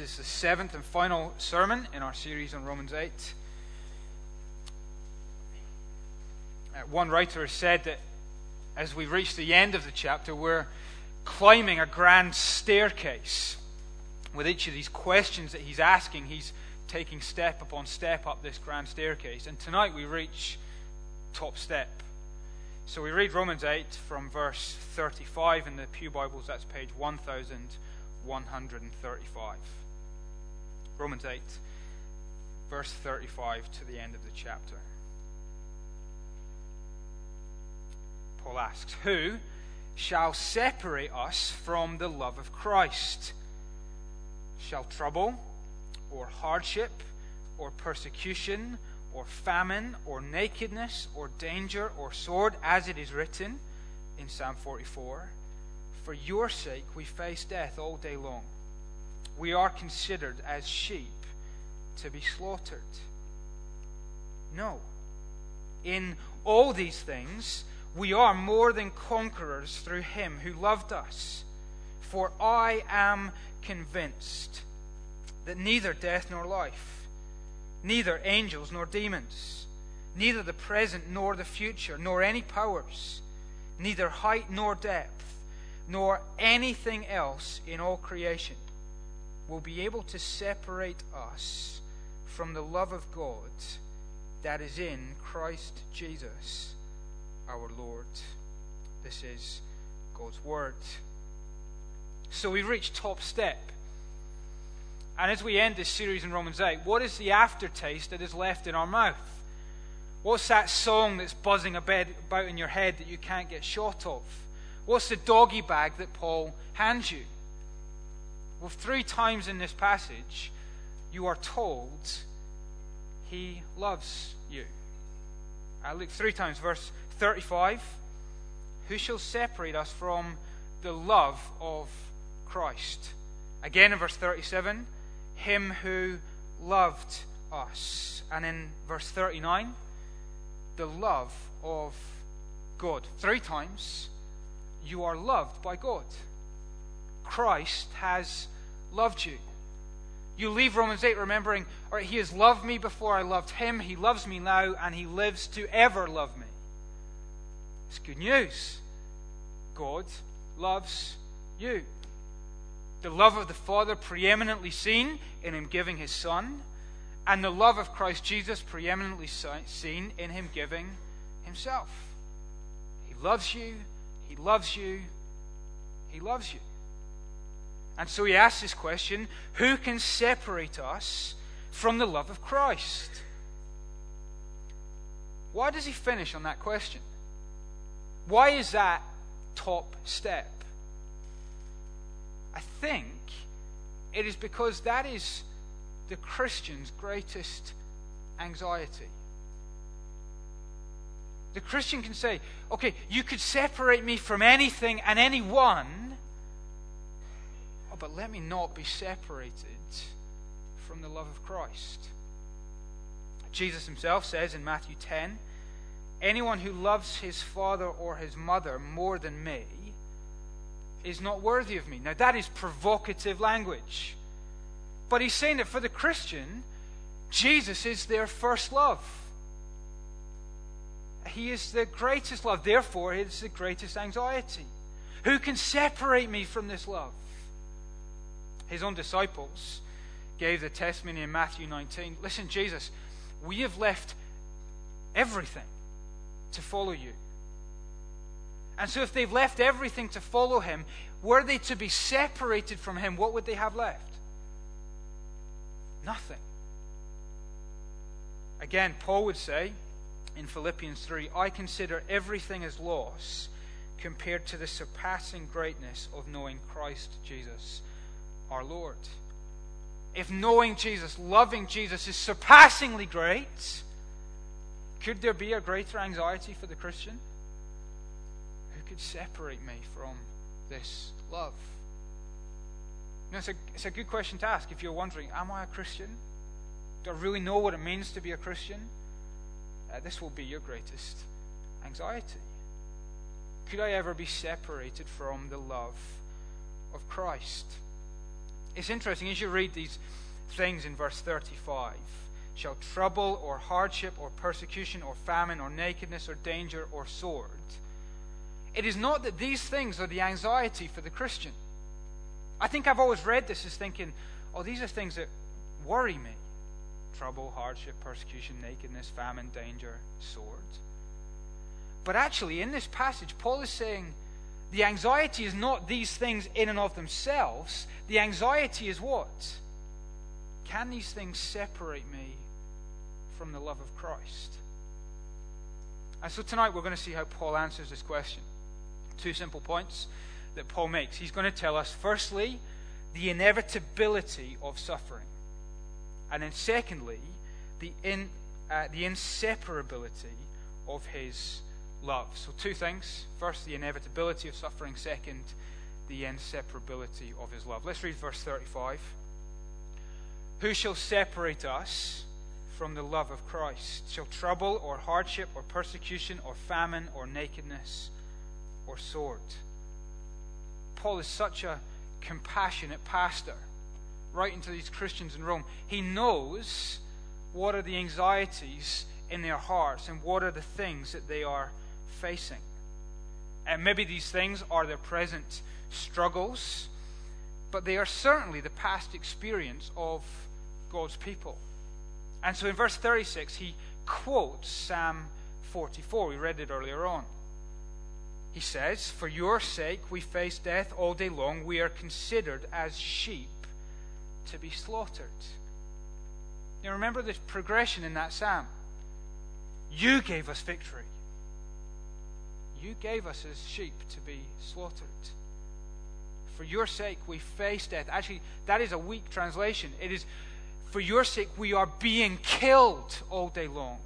is the seventh and final sermon in our series on Romans 8. Uh, one writer has said that as we reach the end of the chapter, we're climbing a grand staircase. With each of these questions that he's asking, he's taking step upon step up this grand staircase. And tonight we reach top step. So we read Romans 8 from verse 35 in the Pew Bibles, that's page 1135. Romans 8, verse 35 to the end of the chapter. Paul asks, Who shall separate us from the love of Christ? Shall trouble, or hardship, or persecution, or famine, or nakedness, or danger, or sword, as it is written in Psalm 44 For your sake we face death all day long. We are considered as sheep to be slaughtered. No. In all these things, we are more than conquerors through him who loved us. For I am convinced that neither death nor life, neither angels nor demons, neither the present nor the future, nor any powers, neither height nor depth, nor anything else in all creation will be able to separate us from the love of God that is in Christ Jesus our Lord. This is God's Word. So we've reached top step. And as we end this series in Romans 8, what is the aftertaste that is left in our mouth? What's that song that's buzzing about in your head that you can't get short of? What's the doggy bag that Paul hands you? Well, three times in this passage, you are told he loves you. I look three times, verse 35 Who shall separate us from the love of Christ? Again in verse 37 Him who loved us. And in verse 39 The love of God. Three times you are loved by God. Christ has loved you. You leave Romans 8 remembering, all right, He has loved me before I loved Him. He loves me now, and He lives to ever love me. It's good news. God loves you. The love of the Father preeminently seen in Him giving His Son, and the love of Christ Jesus preeminently seen in Him giving Himself. He loves you. He loves you. He loves you. And so he asks this question Who can separate us from the love of Christ? Why does he finish on that question? Why is that top step? I think it is because that is the Christian's greatest anxiety. The Christian can say, okay, you could separate me from anything and anyone, but let me not be separated from the love of Christ. Jesus himself says in Matthew 10 Anyone who loves his father or his mother more than me is not worthy of me. Now, that is provocative language. But he's saying that for the Christian, Jesus is their first love. He is the greatest love. Therefore, it is the greatest anxiety. Who can separate me from this love? His own disciples gave the testimony in Matthew 19. Listen, Jesus, we have left everything to follow you. And so, if they've left everything to follow him, were they to be separated from him, what would they have left? Nothing. Again, Paul would say in Philippians 3 I consider everything as loss compared to the surpassing greatness of knowing Christ Jesus, our Lord. If knowing Jesus, loving Jesus is surpassingly great, could there be a greater anxiety for the Christian? Who could separate me from this love? You know, it's, a, it's a good question to ask if you're wondering, am I a Christian? Do I really know what it means to be a Christian? Uh, this will be your greatest anxiety. Could I ever be separated from the love of Christ? It's interesting as you read these things in verse 35 shall trouble or hardship or persecution or famine or nakedness or danger or sword. It is not that these things are the anxiety for the Christian. I think I've always read this as thinking, oh, these are things that worry me trouble, hardship, persecution, nakedness, famine, danger, sword. But actually, in this passage, Paul is saying the anxiety is not these things in and of themselves. The anxiety is what? Can these things separate me from the love of Christ? And so tonight we're going to see how Paul answers this question. Two simple points that Paul makes. He's going to tell us, firstly, the inevitability of suffering. And then, secondly, the, in, uh, the inseparability of his love. So, two things. First, the inevitability of suffering. Second, the inseparability of his love. Let's read verse 35. Who shall separate us from the love of Christ? Shall trouble or hardship or persecution or famine or nakedness or sword? Paul is such a compassionate pastor writing to these Christians in Rome, he knows what are the anxieties in their hearts and what are the things that they are facing. And maybe these things are their present struggles, but they are certainly the past experience of God's people. And so in verse 36, he quotes Psalm 44. We read it earlier on. He says, For your sake we face death all day long. We are considered as sheep to be slaughtered. Now remember the progression in that psalm. You gave us victory. You gave us as sheep to be slaughtered. For your sake we face death. Actually, that is a weak translation. It is, for your sake we are being killed all day long.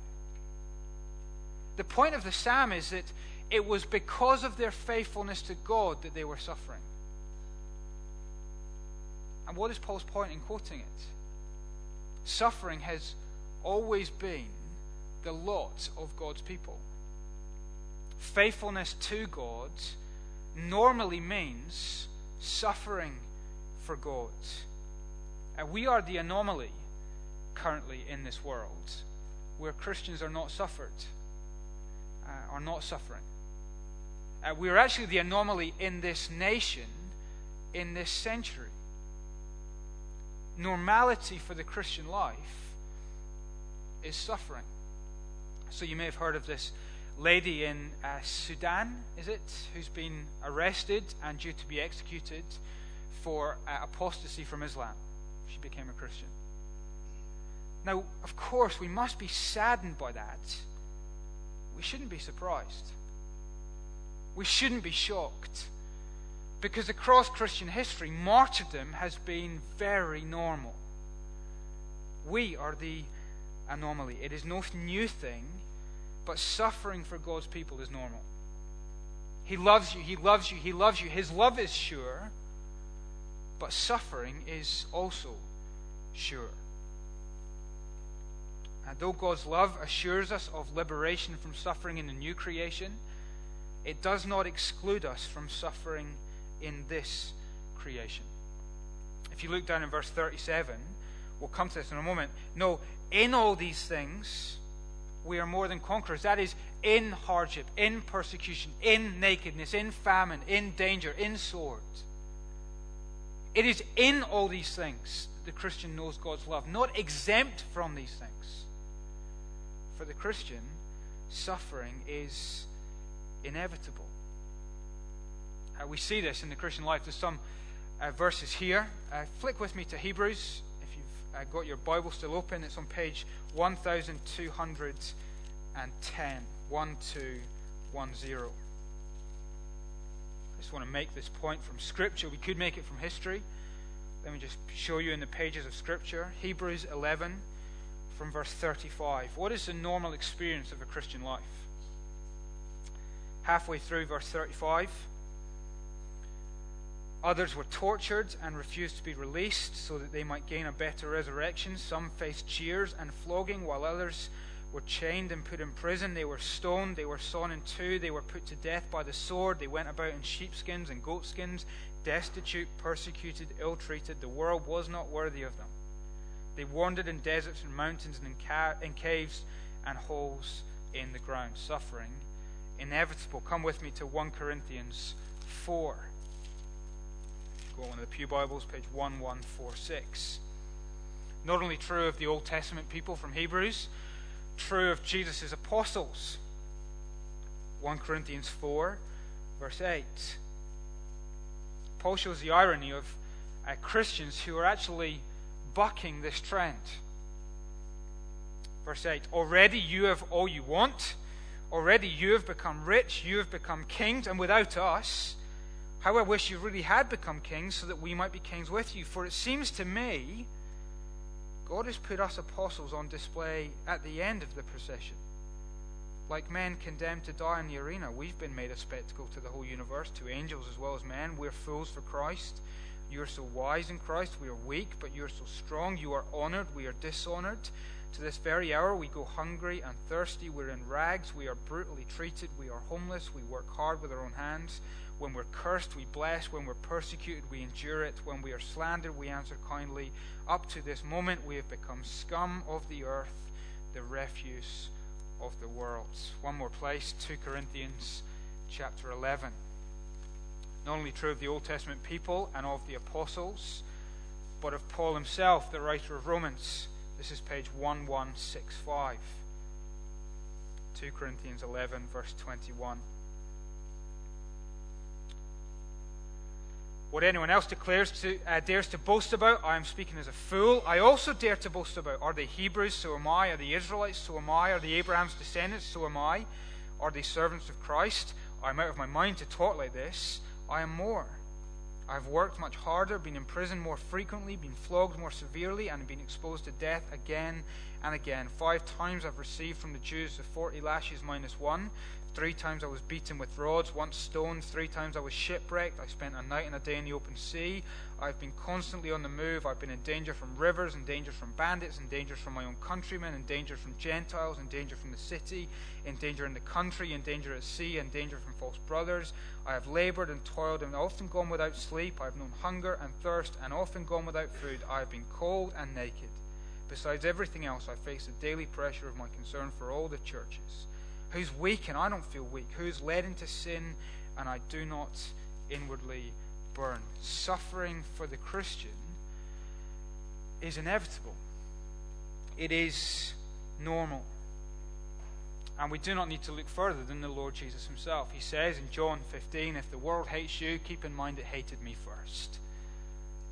The point of the psalm is that it was because of their faithfulness to God that they were suffering. And what is Paul's point in quoting it? Suffering has always been the lot of God's people. Faithfulness to God normally means suffering for God. And we are the anomaly currently in this world where Christians are not suffered, uh, are not suffering. Uh, we are actually the anomaly in this nation in this century normality for the Christian life is suffering. So you may have heard of this lady in uh, Sudan, is it, who's been arrested and due to be executed for uh, apostasy from Islam. She became a Christian. Now, of course, we must be saddened by that. We shouldn't be surprised. We shouldn't be shocked. Because across Christian history, martyrdom has been very normal. We are the anomaly. It is no new thing, but suffering for God's people is normal. He loves you, He loves you, He loves you. His love is sure, but suffering is also sure. And though God's love assures us of liberation from suffering in the new creation, it does not exclude us from suffering in this creation. If you look down in verse 37, we'll come to this in a moment. No, in all these things, we are more than conquerors. That is, in hardship, in persecution, in nakedness, in famine, in danger, in sword. It is in all these things the Christian knows God's love, not exempt from these things. For the Christian, suffering is inevitable. Uh, we see this in the Christian life. There's some uh, verses here. Uh, flick with me to Hebrews. Uh, got your Bible still open, it's on page 1210. 1210. I just want to make this point from Scripture. We could make it from history. Let me just show you in the pages of Scripture. Hebrews 11 from verse 35. What is the normal experience of a Christian life? Halfway through verse 35. Others were tortured and refused to be released so that they might gain a better resurrection. Some faced jeers and flogging, while others were chained and put in prison. They were stoned, they were sawn in two, they were put to death by the sword. They went about in sheepskins and goatskins, destitute, persecuted, ill treated. The world was not worthy of them. They wandered in deserts and mountains and in, ca- in caves and holes in the ground, suffering inevitable. Come with me to 1 Corinthians 4. Go on the Pew Bibles, page 1146. Not only true of the Old Testament people from Hebrews, true of Jesus' apostles. 1 Corinthians 4, verse 8. Paul shows the irony of uh, Christians who are actually bucking this trend. Verse 8 Already you have all you want. Already you have become rich. You have become kings. And without us, how I wish you really had become kings so that we might be kings with you. For it seems to me God has put us apostles on display at the end of the procession. Like men condemned to die in the arena, we've been made a spectacle to the whole universe, to angels as well as men. We're fools for Christ. You are so wise in Christ. We are weak, but you are so strong. You are honored. We are dishonored. To this very hour, we go hungry and thirsty. We're in rags. We are brutally treated. We are homeless. We work hard with our own hands. When we're cursed, we bless. When we're persecuted, we endure it. When we are slandered, we answer kindly. Up to this moment, we have become scum of the earth, the refuse of the world. One more place, 2 Corinthians chapter 11. Not only true of the Old Testament people and of the apostles, but of Paul himself, the writer of Romans. This is page 1165. 2 Corinthians 11, verse 21. What anyone else declares to, uh, dares to boast about, I am speaking as a fool. I also dare to boast about. Are they Hebrews? So am I. Are the Israelites? So am I. Are the Abraham's descendants? So am I. Are they servants of Christ? I'm out of my mind to talk like this. I am more. I've worked much harder, been in prison more frequently, been flogged more severely, and been exposed to death again and again. Five times I've received from the Jews the forty lashes minus one. Three times I was beaten with rods, once stoned. Three times I was shipwrecked. I spent a night and a day in the open sea. I've been constantly on the move. I've been in danger from rivers, in danger from bandits, in danger from my own countrymen, in danger from Gentiles, in danger from the city, in danger in the country, in danger at sea, in danger from false brothers. I have labored and toiled and often gone without sleep. I have known hunger and thirst and often gone without food. I have been cold and naked. Besides everything else, I face the daily pressure of my concern for all the churches who's weak and I don't feel weak, who's led into sin and I do not inwardly burn. Suffering for the Christian is inevitable, it is normal. And we do not need to look further than the Lord Jesus himself. He says in John 15, If the world hates you, keep in mind it hated me first.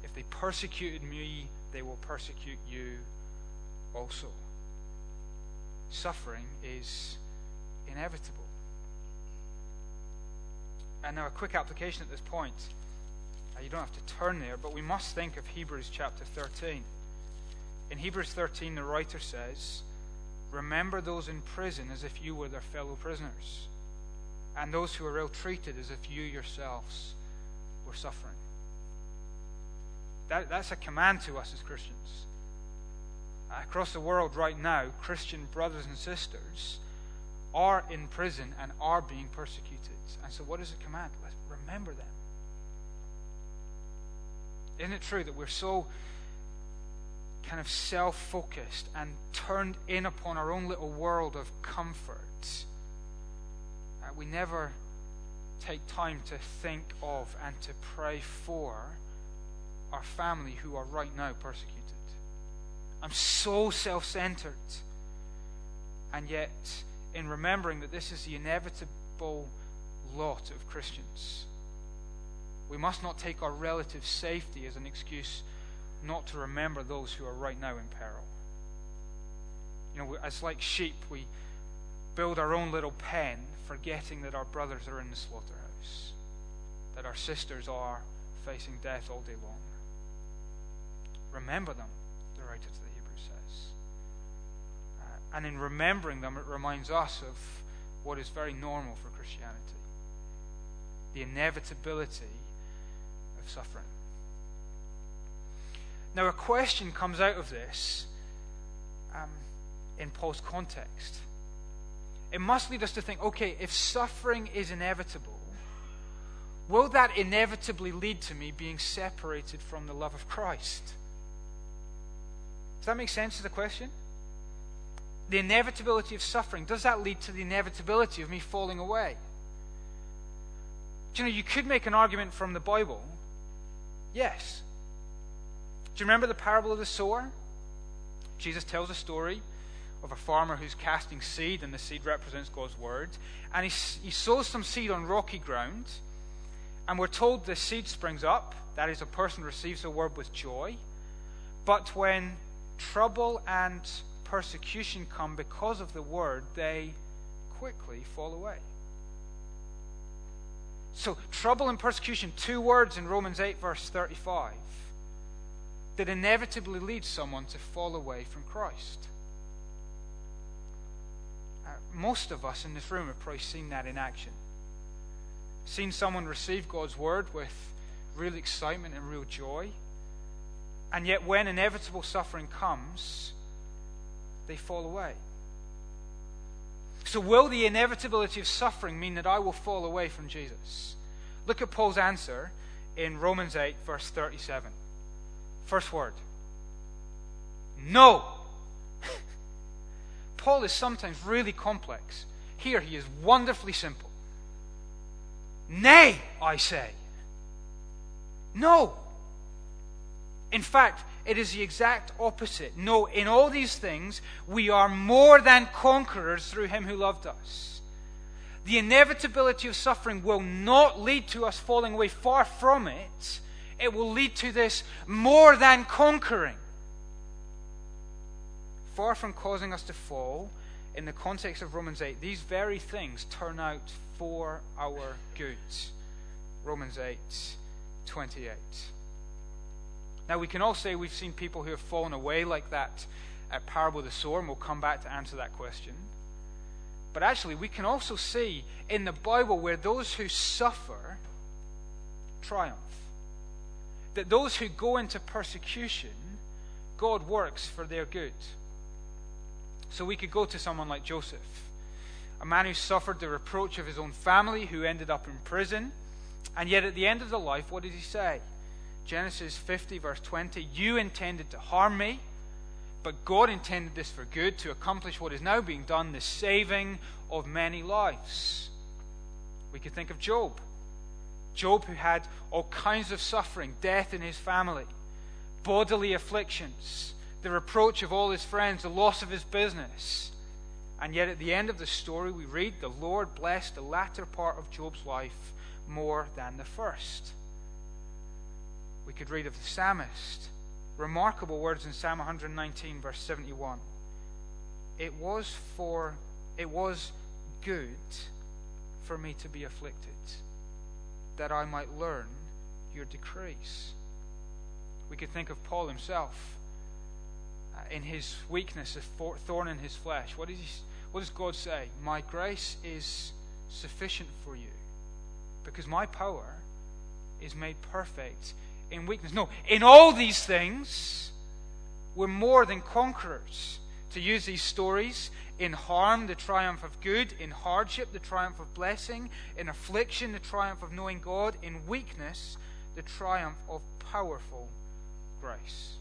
If they persecuted me, they will persecute you also. Suffering is inevitable. And now, a quick application at this point. Uh, you don't have to turn there, but we must think of Hebrews chapter 13. In Hebrews 13, the writer says, Remember those in prison as if you were their fellow prisoners, and those who are ill treated as if you yourselves were suffering. That, that's a command to us as Christians. Across the world right now, Christian brothers and sisters are in prison and are being persecuted. And so, what does it command? Let's remember them. Isn't it true that we're so kind of self focused and turned in upon our own little world of comfort? Uh, we never take time to think of and to pray for our family who are right now persecuted. I'm so self centered. And yet, in remembering that this is the inevitable lot of Christians. We must not take our relative safety as an excuse not to remember those who are right now in peril. You know, as like sheep, we build our own little pen, forgetting that our brothers are in the slaughterhouse, that our sisters are facing death all day long. Remember them, the writer to the Hebrews says. Uh, and in remembering them, it reminds us of what is very normal for Christianity the inevitability of suffering. Now, a question comes out of this um, in Paul's context. It must lead us to think okay, if suffering is inevitable, will that inevitably lead to me being separated from the love of Christ? Does that make sense to the question? The inevitability of suffering, does that lead to the inevitability of me falling away? Do you know, you could make an argument from the Bible. Yes. Do you remember the parable of the sower? Jesus tells a story of a farmer who's casting seed, and the seed represents God's word. And he, he sows some seed on rocky ground, and we're told the seed springs up. That is, a person receives the word with joy. But when trouble and persecution come because of the word, they quickly fall away. So, trouble and persecution, two words in Romans 8, verse 35, that inevitably leads someone to fall away from Christ. Uh, most of us in this room have probably seen that in action. Seen someone receive God's word with real excitement and real joy, and yet when inevitable suffering comes, they fall away. So, will the inevitability of suffering mean that I will fall away from Jesus? Look at Paul's answer in Romans 8, verse 37. First word No. Paul is sometimes really complex. Here he is wonderfully simple. Nay, I say. No. In fact, it is the exact opposite. No, in all these things, we are more than conquerors through him who loved us. The inevitability of suffering will not lead to us falling away, far from it. It will lead to this more than conquering. Far from causing us to fall, in the context of Romans 8, these very things turn out for our good. Romans 8 28. Now, we can all say we've seen people who have fallen away like that at parable of the sower, and we'll come back to answer that question. But actually, we can also see in the Bible where those who suffer triumph. That those who go into persecution, God works for their good. So we could go to someone like Joseph, a man who suffered the reproach of his own family, who ended up in prison. And yet, at the end of the life, what did he say? Genesis 50, verse 20 You intended to harm me, but God intended this for good to accomplish what is now being done the saving of many lives. We could think of Job. Job, who had all kinds of suffering, death in his family, bodily afflictions, the reproach of all his friends, the loss of his business. And yet, at the end of the story, we read the Lord blessed the latter part of Job's life more than the first. We could read of the psalmist. Remarkable words in Psalm 119, verse 71. It was for it was good for me to be afflicted, that I might learn your decrees. We could think of Paul himself uh, in his weakness, a thorn in his flesh. What, is he, what does God say? My grace is sufficient for you because my power is made perfect in weakness. No, in all these things, we're more than conquerors. To use these stories, in harm, the triumph of good, in hardship, the triumph of blessing, in affliction, the triumph of knowing God, in weakness, the triumph of powerful grace.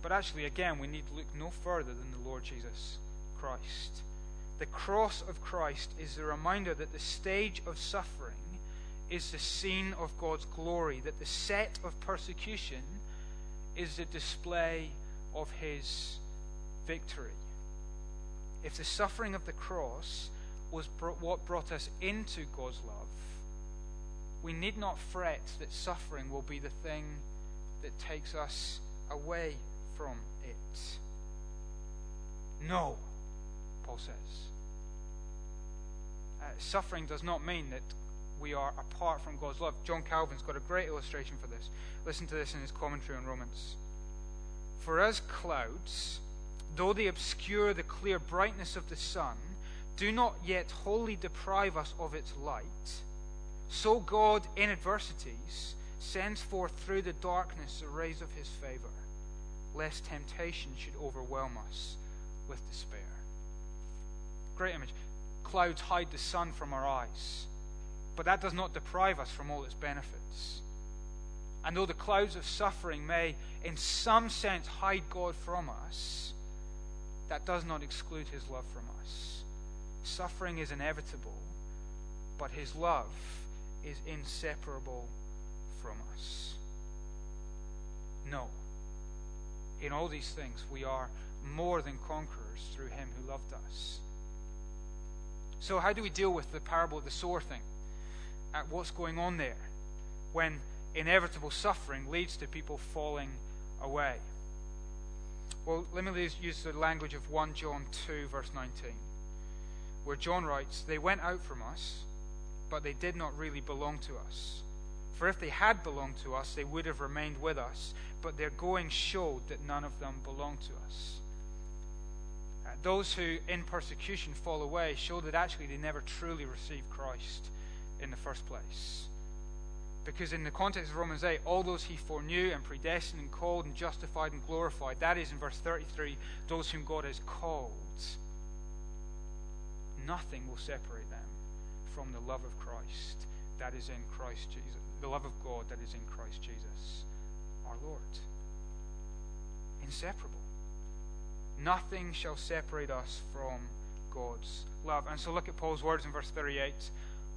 But actually, again, we need look no further than the Lord Jesus Christ. The cross of Christ is the reminder that the stage of suffering is the scene of God's glory, that the set of persecution is the display of his victory. If the suffering of the cross was what brought us into God's love, we need not fret that suffering will be the thing that takes us away from it. No, Paul says. Uh, suffering does not mean that we are apart from God's love. John Calvin's got a great illustration for this. Listen to this in his commentary on Romans. For as clouds, though they obscure the clear brightness of the sun, do not yet wholly deprive us of its light, so God, in adversities, sends forth through the darkness the rays of his favor, lest temptation should overwhelm us with despair. Great image. Clouds hide the sun from our eyes but that does not deprive us from all its benefits. And though the clouds of suffering may, in some sense, hide God from us, that does not exclude his love from us. Suffering is inevitable, but his love is inseparable from us. No. In all these things, we are more than conquerors through him who loved us. So, how do we deal with the parable of the sower thing? At what's going on there when inevitable suffering leads to people falling away? Well, let me use the language of 1 John 2, verse 19, where John writes, They went out from us, but they did not really belong to us. For if they had belonged to us, they would have remained with us, but their going showed that none of them belonged to us. Uh, those who in persecution fall away show that actually they never truly received Christ in the first place. Because in the context of Romans 8, all those he foreknew and predestined and called and justified and glorified, that is in verse 33, those whom God has called, nothing will separate them from the love of Christ that is in Christ Jesus, the love of God that is in Christ Jesus, our Lord. Inseparable. Nothing shall separate us from God's love. And so look at Paul's words in verse 38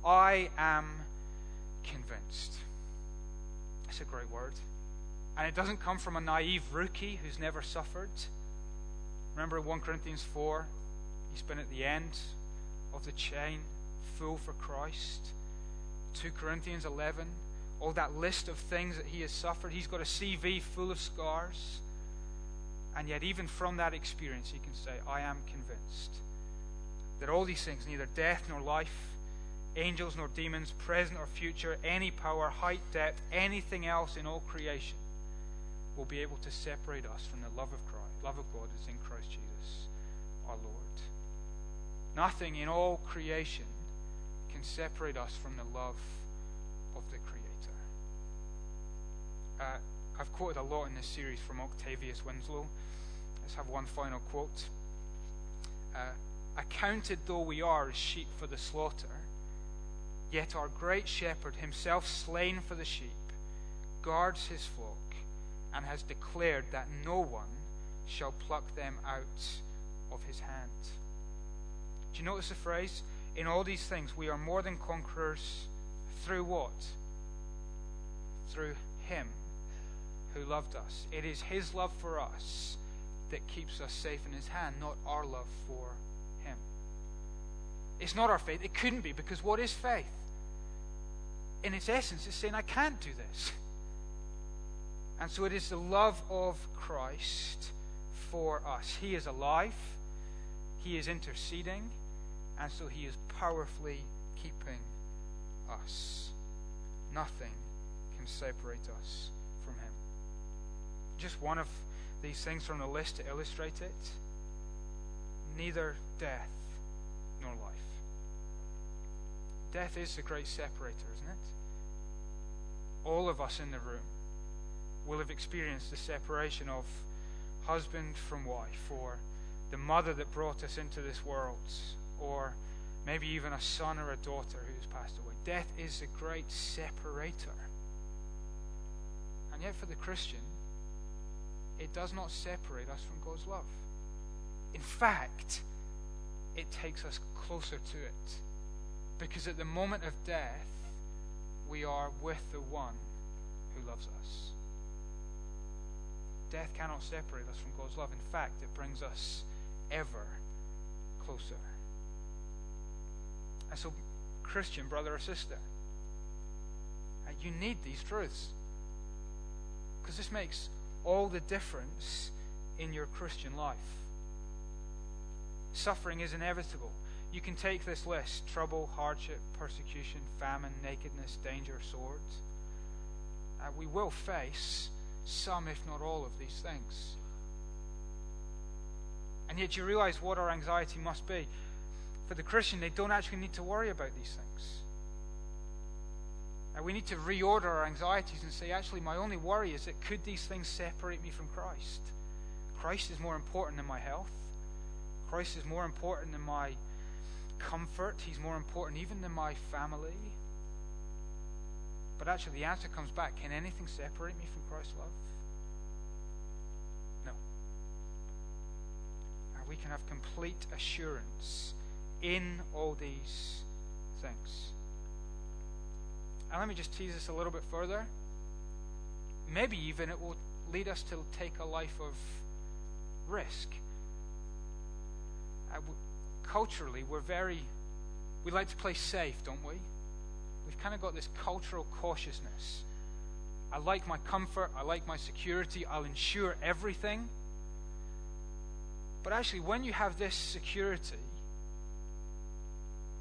I am convinced. It's a great word. And it doesn't come from a naive rookie who's never suffered. Remember 1 Corinthians 4? He's been at the end of the chain, full for Christ. 2 Corinthians 11, all that list of things that he has suffered. He's got a CV full of scars. And yet, even from that experience, he can say, I am convinced that all these things, neither death nor life, angels nor demons, present or future, any power, height, depth, anything else in all creation will be able to separate us from the love of Christ, love of God is in Christ Jesus, our Lord. Nothing in all creation can separate us from the love of the Creator. Uh, I've quoted a lot in this series from Octavius Winslow. Let's have one final quote. Uh, Accounted though we are as sheep for the slaughter, Yet our great shepherd, himself slain for the sheep, guards his flock and has declared that no one shall pluck them out of his hand. Do you notice the phrase? In all these things, we are more than conquerors through what? Through him who loved us. It is his love for us that keeps us safe in his hand, not our love for it's not our faith. It couldn't be because what is faith? In its essence, it's saying, I can't do this. And so it is the love of Christ for us. He is alive, He is interceding, and so He is powerfully keeping us. Nothing can separate us from Him. Just one of these things from the list to illustrate it neither death nor life. Death is the great separator, isn't it? All of us in the room will have experienced the separation of husband from wife, or the mother that brought us into this world, or maybe even a son or a daughter who's passed away. Death is the great separator. And yet, for the Christian, it does not separate us from God's love. In fact, it takes us closer to it. Because at the moment of death, we are with the one who loves us. Death cannot separate us from God's love. In fact, it brings us ever closer. And so, Christian brother or sister, uh, you need these truths. Because this makes all the difference in your Christian life. Suffering is inevitable. You can take this list trouble, hardship, persecution, famine, nakedness, danger, swords. Uh, we will face some, if not all, of these things. And yet you realize what our anxiety must be. For the Christian, they don't actually need to worry about these things. Uh, we need to reorder our anxieties and say, actually, my only worry is that could these things separate me from Christ? Christ is more important than my health. Christ is more important than my comfort. He's more important even than my family. But actually, the answer comes back can anything separate me from Christ's love? No. And we can have complete assurance in all these things. And let me just tease this a little bit further. Maybe even it will lead us to take a life of risk. Culturally, we're very, we like to play safe, don't we? We've kind of got this cultural cautiousness. I like my comfort, I like my security, I'll ensure everything. But actually, when you have this security,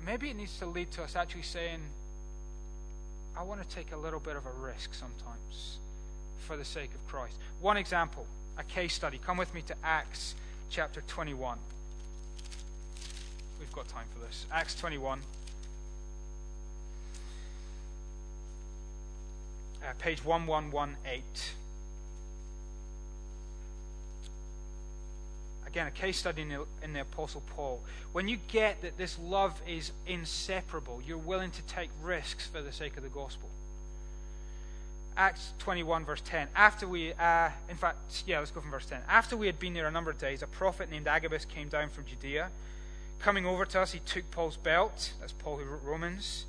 maybe it needs to lead to us actually saying, I want to take a little bit of a risk sometimes for the sake of Christ. One example, a case study. Come with me to Acts chapter 21. We've got time for this. Acts 21. Uh, page 1118. Again, a case study in the, in the Apostle Paul. When you get that this love is inseparable, you're willing to take risks for the sake of the gospel. Acts 21, verse 10. After we, uh, in fact, yeah, let's go from verse 10. After we had been there a number of days, a prophet named Agabus came down from Judea. Coming over to us, he took Paul's belt, that's Paul who wrote Romans,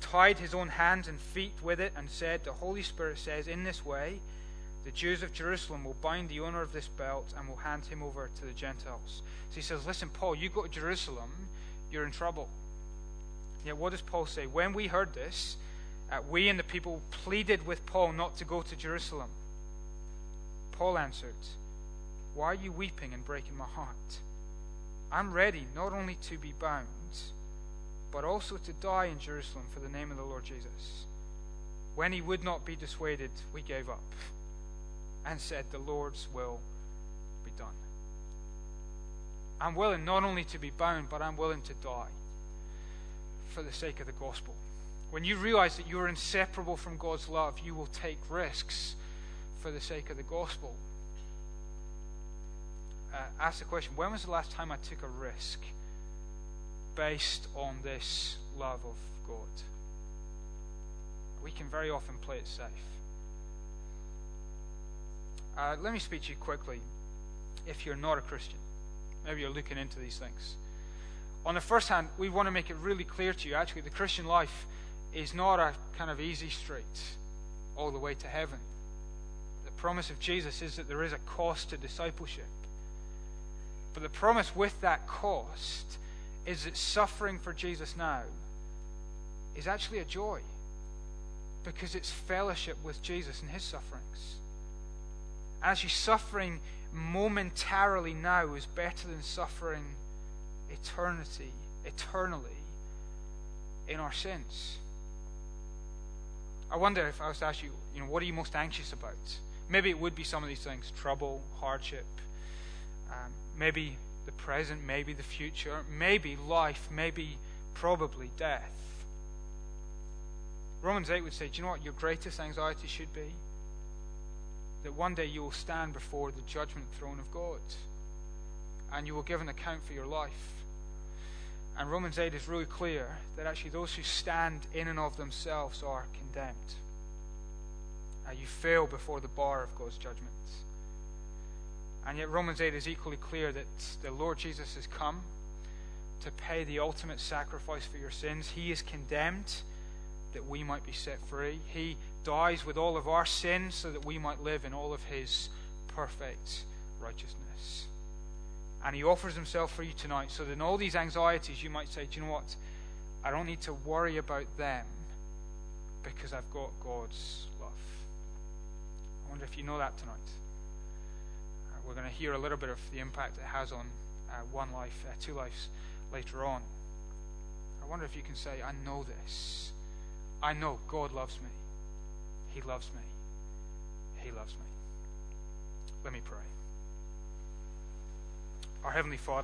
tied his own hands and feet with it, and said, The Holy Spirit says, In this way, the Jews of Jerusalem will bind the owner of this belt and will hand him over to the Gentiles. So he says, Listen, Paul, you go to Jerusalem, you're in trouble. Yet what does Paul say? When we heard this, uh, we and the people pleaded with Paul not to go to Jerusalem. Paul answered, Why are you weeping and breaking my heart? I'm ready not only to be bound, but also to die in Jerusalem for the name of the Lord Jesus. When he would not be dissuaded, we gave up and said, The Lord's will be done. I'm willing not only to be bound, but I'm willing to die for the sake of the gospel. When you realize that you are inseparable from God's love, you will take risks for the sake of the gospel. Uh, ask the question when was the last time I took a risk based on this love of God? We can very often play it safe. Uh, let me speak to you quickly if you're not a Christian. Maybe you're looking into these things. On the first hand, we want to make it really clear to you actually, the Christian life is not a kind of easy street all the way to heaven. The promise of Jesus is that there is a cost to discipleship. But the promise with that cost is that suffering for Jesus now is actually a joy because it's fellowship with Jesus and his sufferings actually suffering momentarily now is better than suffering eternity, eternally in our sins. I wonder if I was to ask you, you know, what are you most anxious about? Maybe it would be some of these things trouble, hardship, um, maybe the present, maybe the future, maybe life, maybe probably death. Romans 8 would say, Do you know what your greatest anxiety should be? that one day you will stand before the judgment throne of God and you will give an account for your life. And Romans 8 is really clear that actually those who stand in and of themselves are condemned. Uh, you fail before the bar of God's judgment. And yet, Romans 8 is equally clear that the Lord Jesus has come to pay the ultimate sacrifice for your sins. He is condemned that we might be set free. He dies with all of our sins so that we might live in all of his perfect righteousness. And he offers himself for you tonight so that in all these anxieties you might say, Do you know what? I don't need to worry about them because I've got God's love. I wonder if you know that tonight. We're going to hear a little bit of the impact it has on uh, one life, uh, two lives later on. I wonder if you can say, I know this. I know God loves me. He loves me. He loves me. Let me pray. Our Heavenly Father,